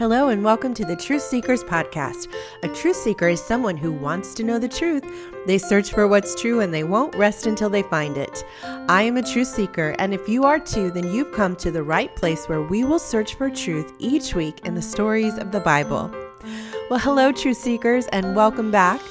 Hello, and welcome to the Truth Seekers Podcast. A truth seeker is someone who wants to know the truth. They search for what's true and they won't rest until they find it. I am a truth seeker, and if you are too, then you've come to the right place where we will search for truth each week in the stories of the Bible. Well, hello, truth seekers, and welcome back.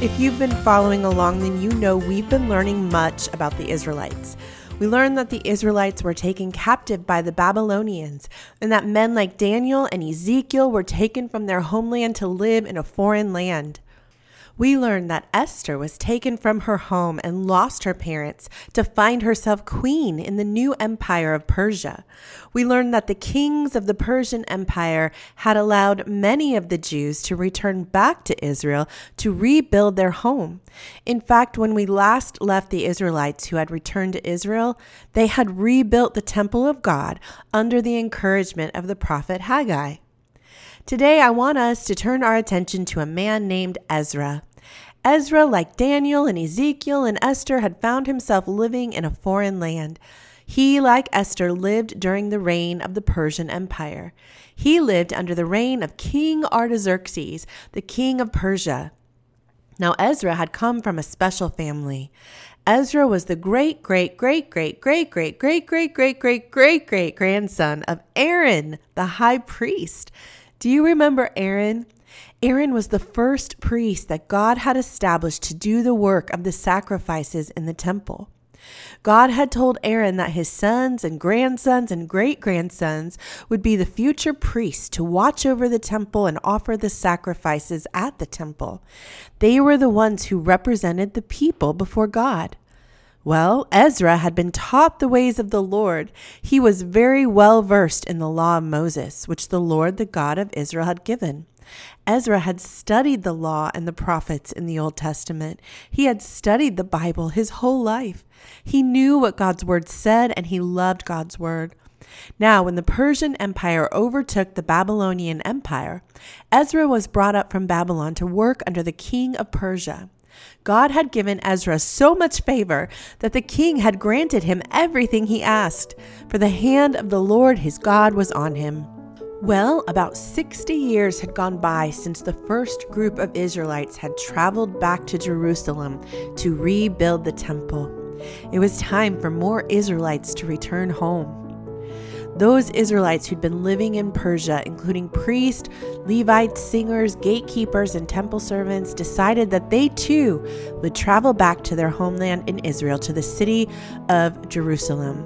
If you've been following along, then you know we've been learning much about the Israelites. We learned that the Israelites were taken captive by the Babylonians, and that men like Daniel and Ezekiel were taken from their homeland to live in a foreign land. We learned that Esther was taken from her home and lost her parents to find herself queen in the new empire of Persia. We learned that the kings of the Persian Empire had allowed many of the Jews to return back to Israel to rebuild their home. In fact, when we last left the Israelites who had returned to Israel, they had rebuilt the temple of God under the encouragement of the prophet Haggai. Today, I want us to turn our attention to a man named Ezra. Ezra, like Daniel and Ezekiel and Esther, had found himself living in a foreign land. He, like Esther, lived during the reign of the Persian Empire. He lived under the reign of King Artaxerxes, the king of Persia. Now, Ezra had come from a special family. Ezra was the great, great, great, great, great, great, great, great, great, great, great, great grandson of Aaron, the high priest. Do you remember Aaron? Aaron was the first priest that God had established to do the work of the sacrifices in the temple. God had told Aaron that his sons and grandsons and great grandsons would be the future priests to watch over the temple and offer the sacrifices at the temple. They were the ones who represented the people before God. Well, Ezra had been taught the ways of the Lord. He was very well versed in the law of Moses, which the Lord, the God of Israel, had given. Ezra had studied the law and the prophets in the Old Testament. He had studied the Bible his whole life. He knew what God's word said and he loved God's word. Now, when the Persian Empire overtook the Babylonian Empire, Ezra was brought up from Babylon to work under the king of Persia. God had given Ezra so much favor that the king had granted him everything he asked, for the hand of the Lord his God was on him. Well, about 60 years had gone by since the first group of Israelites had traveled back to Jerusalem to rebuild the temple. It was time for more Israelites to return home. Those Israelites who'd been living in Persia, including priests, Levites, singers, gatekeepers, and temple servants, decided that they too would travel back to their homeland in Israel, to the city of Jerusalem.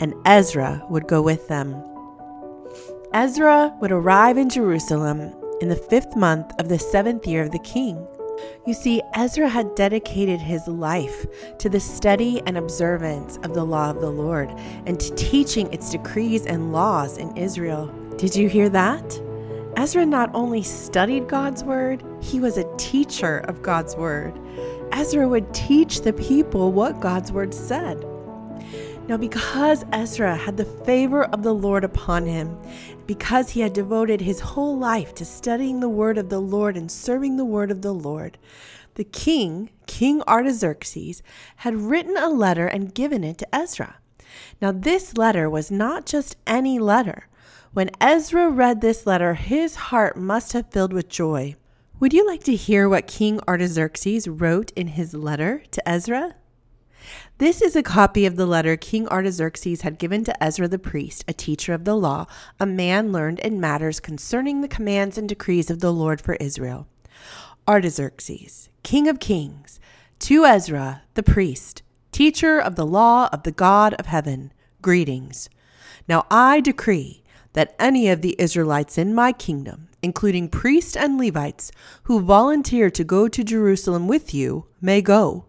And Ezra would go with them. Ezra would arrive in Jerusalem in the fifth month of the seventh year of the king. You see, Ezra had dedicated his life to the study and observance of the law of the Lord and to teaching its decrees and laws in Israel. Did you hear that? Ezra not only studied God's word, he was a teacher of God's word. Ezra would teach the people what God's word said. Now, because Ezra had the favor of the Lord upon him, because he had devoted his whole life to studying the word of the Lord and serving the word of the Lord, the king, King Artaxerxes, had written a letter and given it to Ezra. Now, this letter was not just any letter. When Ezra read this letter, his heart must have filled with joy. Would you like to hear what King Artaxerxes wrote in his letter to Ezra? This is a copy of the letter King Artaxerxes had given to Ezra the priest, a teacher of the law, a man learned in matters concerning the commands and decrees of the Lord for Israel. Artaxerxes, king of kings, to Ezra the priest, teacher of the law of the God of heaven, greetings. Now I decree that any of the Israelites in my kingdom, including priests and Levites, who volunteer to go to Jerusalem with you, may go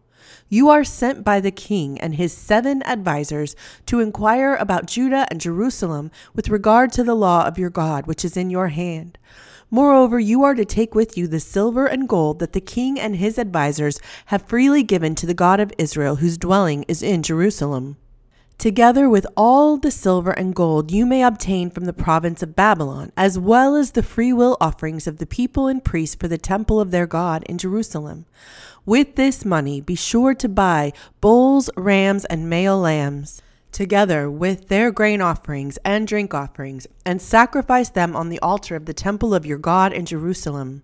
you are sent by the king and his seven advisers to inquire about Judah and Jerusalem with regard to the law of your God, which is in your hand. Moreover, you are to take with you the silver and gold that the king and his advisers have freely given to the God of Israel, whose dwelling is in Jerusalem. Together with all the silver and gold you may obtain from the province of Babylon, as well as the freewill offerings of the people and priests for the temple of their God in Jerusalem. With this money, be sure to buy bulls, rams, and male lambs. together with their grain offerings and drink offerings, and sacrifice them on the altar of the temple of your God in Jerusalem.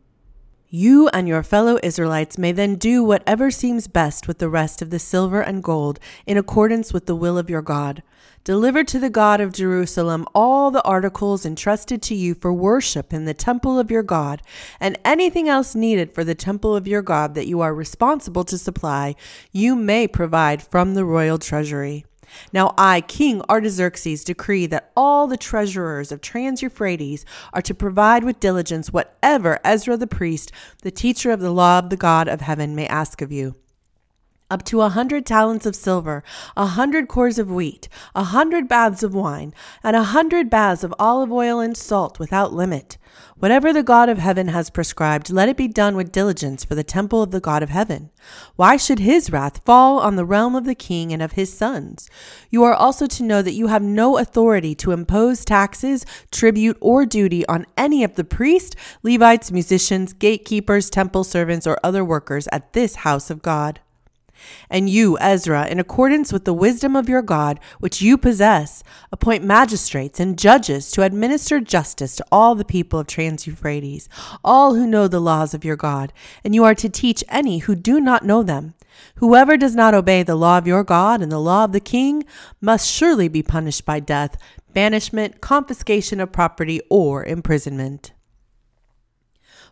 You and your fellow Israelites may then do whatever seems best with the rest of the silver and gold in accordance with the will of your God. Deliver to the God of Jerusalem all the articles entrusted to you for worship in the temple of your God, and anything else needed for the temple of your God that you are responsible to supply, you may provide from the royal treasury. Now I, King Artaxerxes, decree that all the treasurers of Trans Euphrates are to provide with diligence whatever Ezra the priest, the teacher of the law of the God of heaven, may ask of you up to a hundred talents of silver, a hundred cors of wheat, a hundred baths of wine, and a hundred baths of olive oil and salt without limit. Whatever the God of heaven has prescribed, let it be done with diligence for the temple of the God of heaven. Why should his wrath fall on the realm of the king and of his sons? You are also to know that you have no authority to impose taxes, tribute, or duty on any of the priests, Levites, musicians, gatekeepers, temple servants, or other workers at this house of God. And you, Ezra, in accordance with the wisdom of your God, which you possess, appoint magistrates and judges to administer justice to all the people of Trans Euphrates, all who know the laws of your God, and you are to teach any who do not know them. Whoever does not obey the law of your God and the law of the king must surely be punished by death, banishment, confiscation of property, or imprisonment.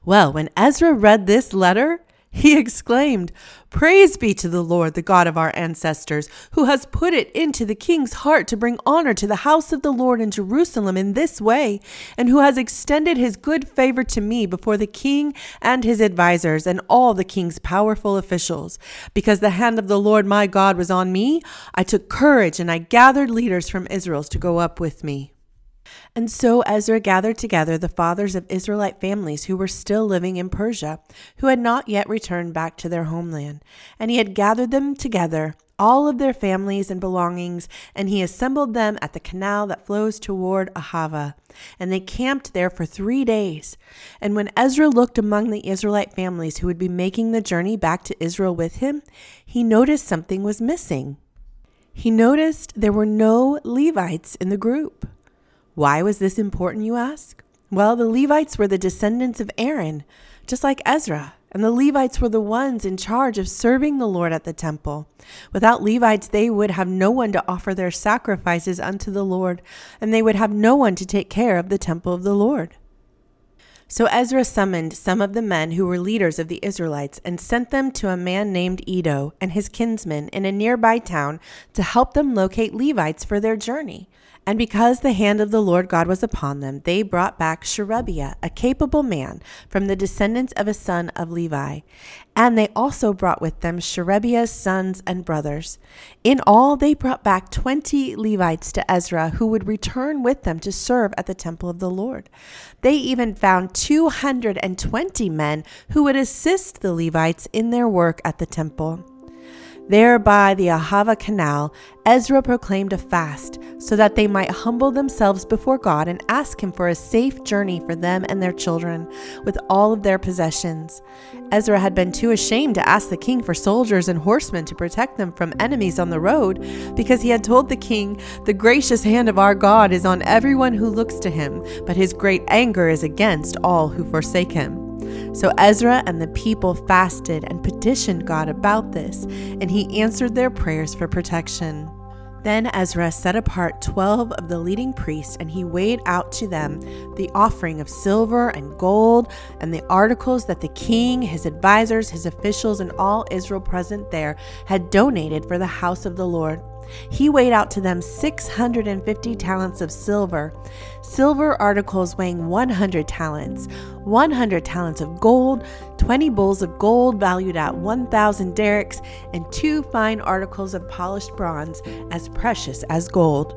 Well, when Ezra read this letter, he exclaimed, Praise be to the Lord, the God of our ancestors, who has put it into the king's heart to bring honor to the house of the Lord in Jerusalem in this way, and who has extended his good favor to me before the king and his advisers and all the king's powerful officials. Because the hand of the Lord my God was on me, I took courage and I gathered leaders from Israel to go up with me. And so Ezra gathered together the fathers of Israelite families who were still living in Persia, who had not yet returned back to their homeland. And he had gathered them together, all of their families and belongings, and he assembled them at the canal that flows toward Ahava. And they camped there for three days. And when Ezra looked among the Israelite families who would be making the journey back to Israel with him, he noticed something was missing. He noticed there were no Levites in the group. Why was this important, you ask? Well, the Levites were the descendants of Aaron, just like Ezra, and the Levites were the ones in charge of serving the Lord at the temple. Without Levites, they would have no one to offer their sacrifices unto the Lord, and they would have no one to take care of the temple of the Lord. So Ezra summoned some of the men who were leaders of the Israelites and sent them to a man named Iddo and his kinsmen in a nearby town to help them locate Levites for their journey. And because the hand of the Lord God was upon them, they brought back Sherebiah, a capable man, from the descendants of a son of Levi. And they also brought with them Sherebiah's sons and brothers. In all, they brought back twenty Levites to Ezra, who would return with them to serve at the temple of the Lord. They even found 220 men who would assist the Levites in their work at the temple. There by the Ahava Canal, Ezra proclaimed a fast so that they might humble themselves before God and ask Him for a safe journey for them and their children with all of their possessions. Ezra had been too ashamed to ask the king for soldiers and horsemen to protect them from enemies on the road because he had told the king, The gracious hand of our God is on everyone who looks to him, but his great anger is against all who forsake him. So Ezra and the people fasted and petitioned God about this, and he answered their prayers for protection. Then Ezra set apart twelve of the leading priests, and he weighed out to them the offering of silver and gold, and the articles that the king, his advisers, his officials, and all Israel present there had donated for the house of the Lord. He weighed out to them 650 talents of silver, silver articles weighing 100 talents, 100 talents of gold, 20 bowls of gold valued at 1,000 darics, and two fine articles of polished bronze as precious as gold.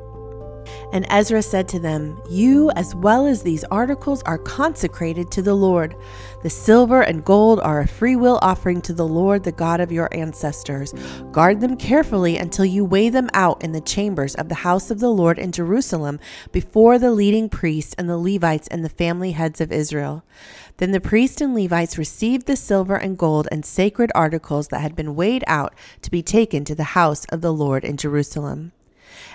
And Ezra said to them, You, as well as these articles, are consecrated to the Lord. The silver and gold are a freewill offering to the Lord, the God of your ancestors. Guard them carefully until you weigh them out in the chambers of the house of the Lord in Jerusalem before the leading priests and the Levites and the family heads of Israel. Then the priests and Levites received the silver and gold and sacred articles that had been weighed out to be taken to the house of the Lord in Jerusalem.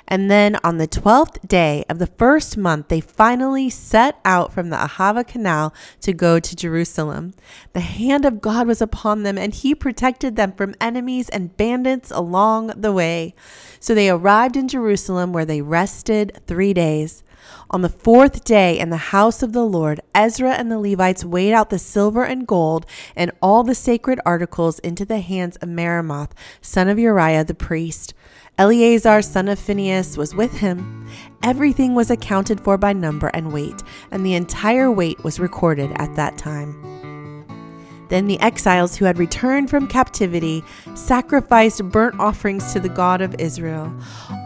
And then on the 12th day of the first month, they finally set out from the Ahava Canal to go to Jerusalem. The hand of God was upon them, and He protected them from enemies and bandits along the way. So they arrived in Jerusalem, where they rested three days. On the fourth day in the house of the Lord, Ezra and the Levites weighed out the silver and gold and all the sacred articles into the hands of Meremoth, son of Uriah the priest. Eleazar, son of Phinehas, was with him. Everything was accounted for by number and weight, and the entire weight was recorded at that time. Then the exiles who had returned from captivity sacrificed burnt offerings to the God of Israel.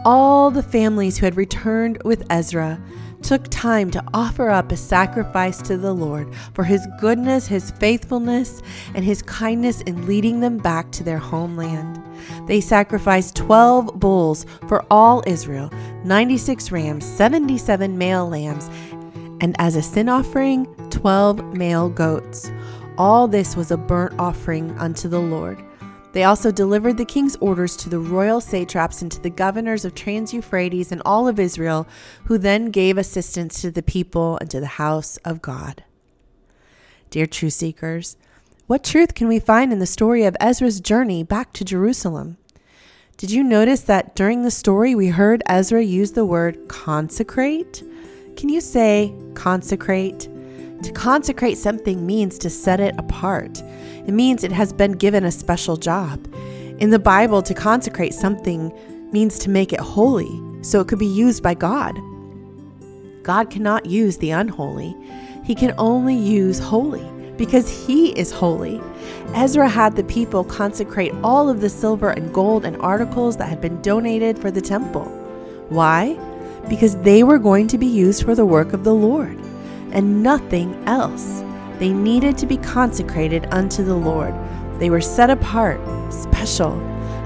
All the families who had returned with Ezra took time to offer up a sacrifice to the Lord for his goodness, his faithfulness, and his kindness in leading them back to their homeland. They sacrificed 12 bulls for all Israel, 96 rams, 77 male lambs, and as a sin offering, 12 male goats. All this was a burnt offering unto the Lord. They also delivered the king's orders to the royal satraps and to the governors of Trans Euphrates and all of Israel, who then gave assistance to the people and to the house of God. Dear truth seekers, what truth can we find in the story of Ezra's journey back to Jerusalem? Did you notice that during the story we heard Ezra use the word consecrate? Can you say consecrate? To consecrate something means to set it apart. It means it has been given a special job. In the Bible, to consecrate something means to make it holy so it could be used by God. God cannot use the unholy, He can only use holy because He is holy. Ezra had the people consecrate all of the silver and gold and articles that had been donated for the temple. Why? Because they were going to be used for the work of the Lord and nothing else. They needed to be consecrated unto the Lord. They were set apart, special.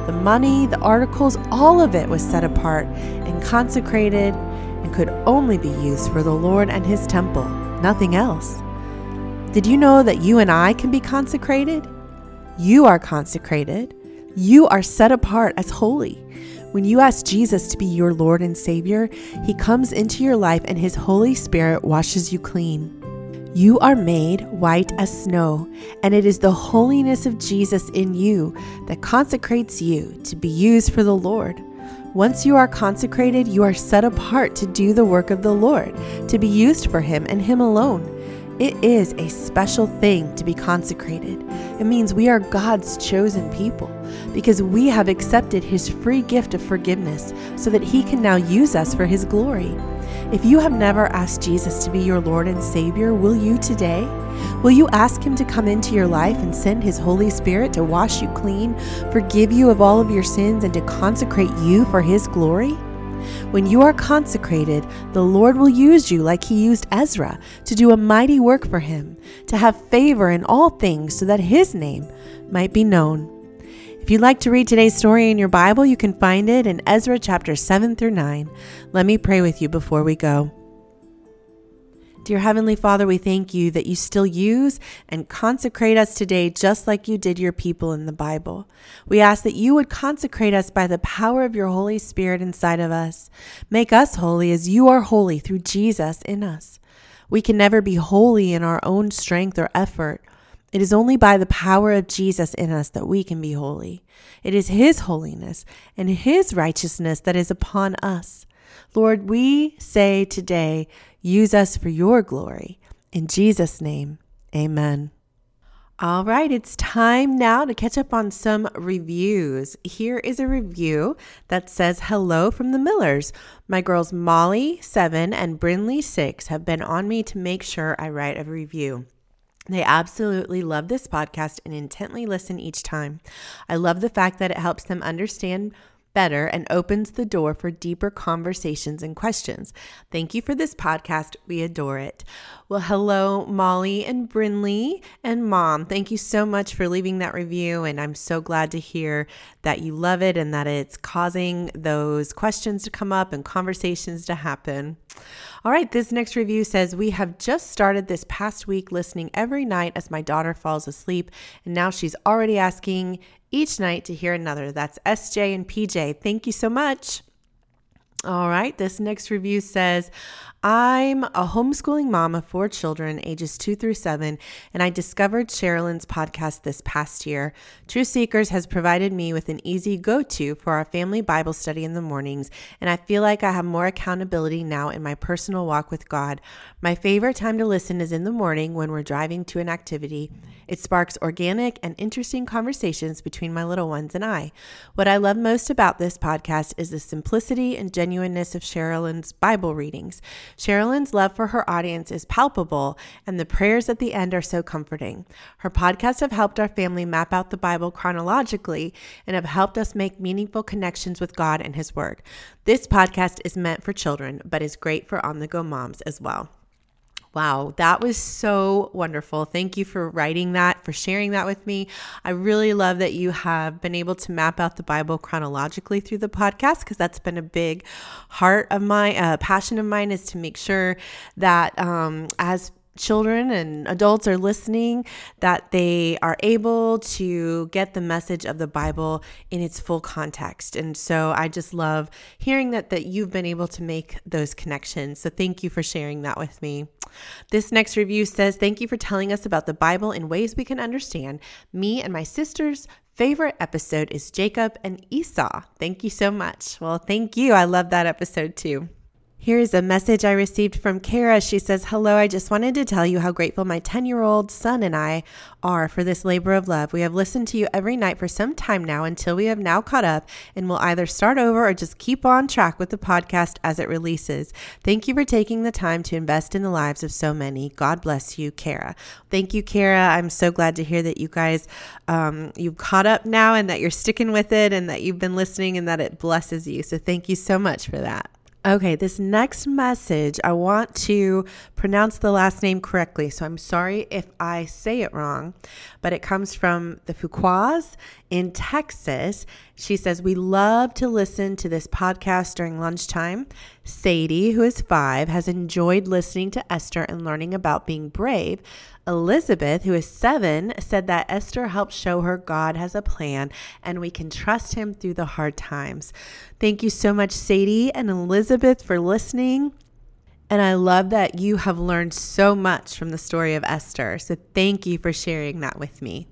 The money, the articles, all of it was set apart and consecrated and could only be used for the Lord and His temple, nothing else. Did you know that you and I can be consecrated? You are consecrated. You are set apart as holy. When you ask Jesus to be your Lord and Savior, He comes into your life and His Holy Spirit washes you clean. You are made white as snow, and it is the holiness of Jesus in you that consecrates you to be used for the Lord. Once you are consecrated, you are set apart to do the work of the Lord, to be used for Him and Him alone. It is a special thing to be consecrated. It means we are God's chosen people because we have accepted His free gift of forgiveness so that He can now use us for His glory. If you have never asked Jesus to be your Lord and Savior, will you today? Will you ask Him to come into your life and send His Holy Spirit to wash you clean, forgive you of all of your sins, and to consecrate you for His glory? When you are consecrated, the Lord will use you like he used Ezra to do a mighty work for him, to have favor in all things so that his name might be known. If you'd like to read today's story in your Bible, you can find it in Ezra chapter 7 through 9. Let me pray with you before we go. Dear Heavenly Father, we thank you that you still use and consecrate us today just like you did your people in the Bible. We ask that you would consecrate us by the power of your Holy Spirit inside of us. Make us holy as you are holy through Jesus in us. We can never be holy in our own strength or effort. It is only by the power of Jesus in us that we can be holy. It is His holiness and His righteousness that is upon us. Lord, we say today, Use us for your glory. In Jesus' name, amen. All right, it's time now to catch up on some reviews. Here is a review that says hello from the Millers. My girls Molly, 7, and Brinley, 6, have been on me to make sure I write a review. They absolutely love this podcast and intently listen each time. I love the fact that it helps them understand better and opens the door for deeper conversations and questions. Thank you for this podcast. We adore it. Well, hello, Molly and Brinley and Mom. Thank you so much for leaving that review. And I'm so glad to hear that you love it and that it's causing those questions to come up and conversations to happen. All right, this next review says We have just started this past week listening every night as my daughter falls asleep, and now she's already asking each night to hear another. That's SJ and PJ. Thank you so much. All right, this next review says, I'm a homeschooling mom of four children, ages two through seven, and I discovered Sherilyn's podcast this past year. Truth Seekers has provided me with an easy go to for our family Bible study in the mornings, and I feel like I have more accountability now in my personal walk with God. My favorite time to listen is in the morning when we're driving to an activity. It sparks organic and interesting conversations between my little ones and I. What I love most about this podcast is the simplicity and genuineness of Sherilyn's Bible readings. Sherilyn's love for her audience is palpable, and the prayers at the end are so comforting. Her podcasts have helped our family map out the Bible chronologically and have helped us make meaningful connections with God and His Word. This podcast is meant for children, but is great for on the go moms as well. Wow, that was so wonderful. Thank you for writing that, for sharing that with me. I really love that you have been able to map out the Bible chronologically through the podcast because that's been a big heart of my uh, passion of mine is to make sure that um, as children and adults are listening that they are able to get the message of the bible in its full context. And so i just love hearing that that you've been able to make those connections. So thank you for sharing that with me. This next review says thank you for telling us about the bible in ways we can understand. Me and my sisters favorite episode is jacob and esau. Thank you so much. Well thank you. I love that episode too here is a message I received from Kara. She says, Hello, I just wanted to tell you how grateful my 10 year old son and I are for this labor of love. We have listened to you every night for some time now until we have now caught up and will either start over or just keep on track with the podcast as it releases. Thank you for taking the time to invest in the lives of so many. God bless you, Kara. Thank you, Kara. I'm so glad to hear that you guys, um, you've caught up now and that you're sticking with it and that you've been listening and that it blesses you. So thank you so much for that. Okay, this next message, I want to pronounce the last name correctly. So I'm sorry if I say it wrong, but it comes from the Fuquas in Texas. She says, We love to listen to this podcast during lunchtime. Sadie, who is five, has enjoyed listening to Esther and learning about being brave. Elizabeth, who is seven, said that Esther helped show her God has a plan and we can trust him through the hard times. Thank you so much, Sadie and Elizabeth, for listening. And I love that you have learned so much from the story of Esther. So thank you for sharing that with me.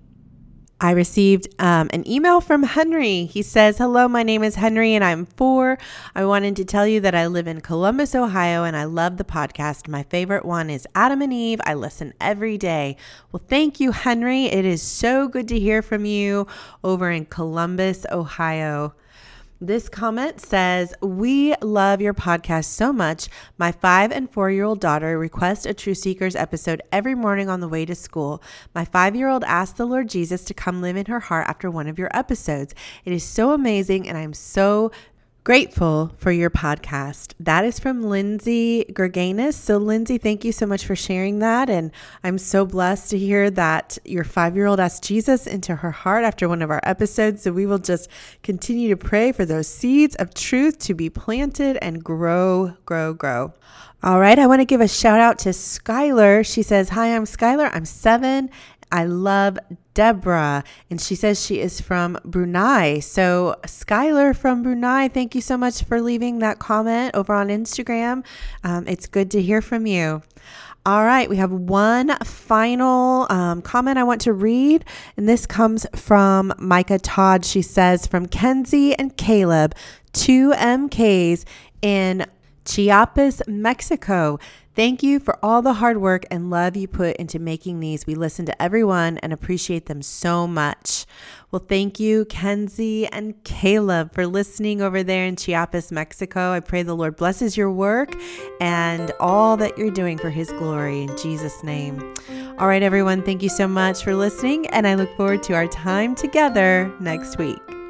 I received um, an email from Henry. He says, Hello, my name is Henry and I'm four. I wanted to tell you that I live in Columbus, Ohio, and I love the podcast. My favorite one is Adam and Eve. I listen every day. Well, thank you, Henry. It is so good to hear from you over in Columbus, Ohio. This comment says, We love your podcast so much. My five and four year old daughter requests a Truth Seekers episode every morning on the way to school. My five year old asked the Lord Jesus to come live in her heart after one of your episodes. It is so amazing, and I'm so Grateful for your podcast. That is from Lindsay Gerganis. So, Lindsay, thank you so much for sharing that. And I'm so blessed to hear that your five year old asked Jesus into her heart after one of our episodes. So, we will just continue to pray for those seeds of truth to be planted and grow, grow, grow. All right, I want to give a shout out to Skylar. She says, Hi, I'm Skylar. I'm seven I love Deborah, and she says she is from Brunei. So, Skylar from Brunei, thank you so much for leaving that comment over on Instagram. Um, it's good to hear from you. All right, we have one final um, comment I want to read, and this comes from Micah Todd. She says, From Kenzie and Caleb, two MKs in Chiapas, Mexico. Thank you for all the hard work and love you put into making these. We listen to everyone and appreciate them so much. Well, thank you, Kenzie and Caleb, for listening over there in Chiapas, Mexico. I pray the Lord blesses your work and all that you're doing for His glory in Jesus' name. All right, everyone, thank you so much for listening, and I look forward to our time together next week.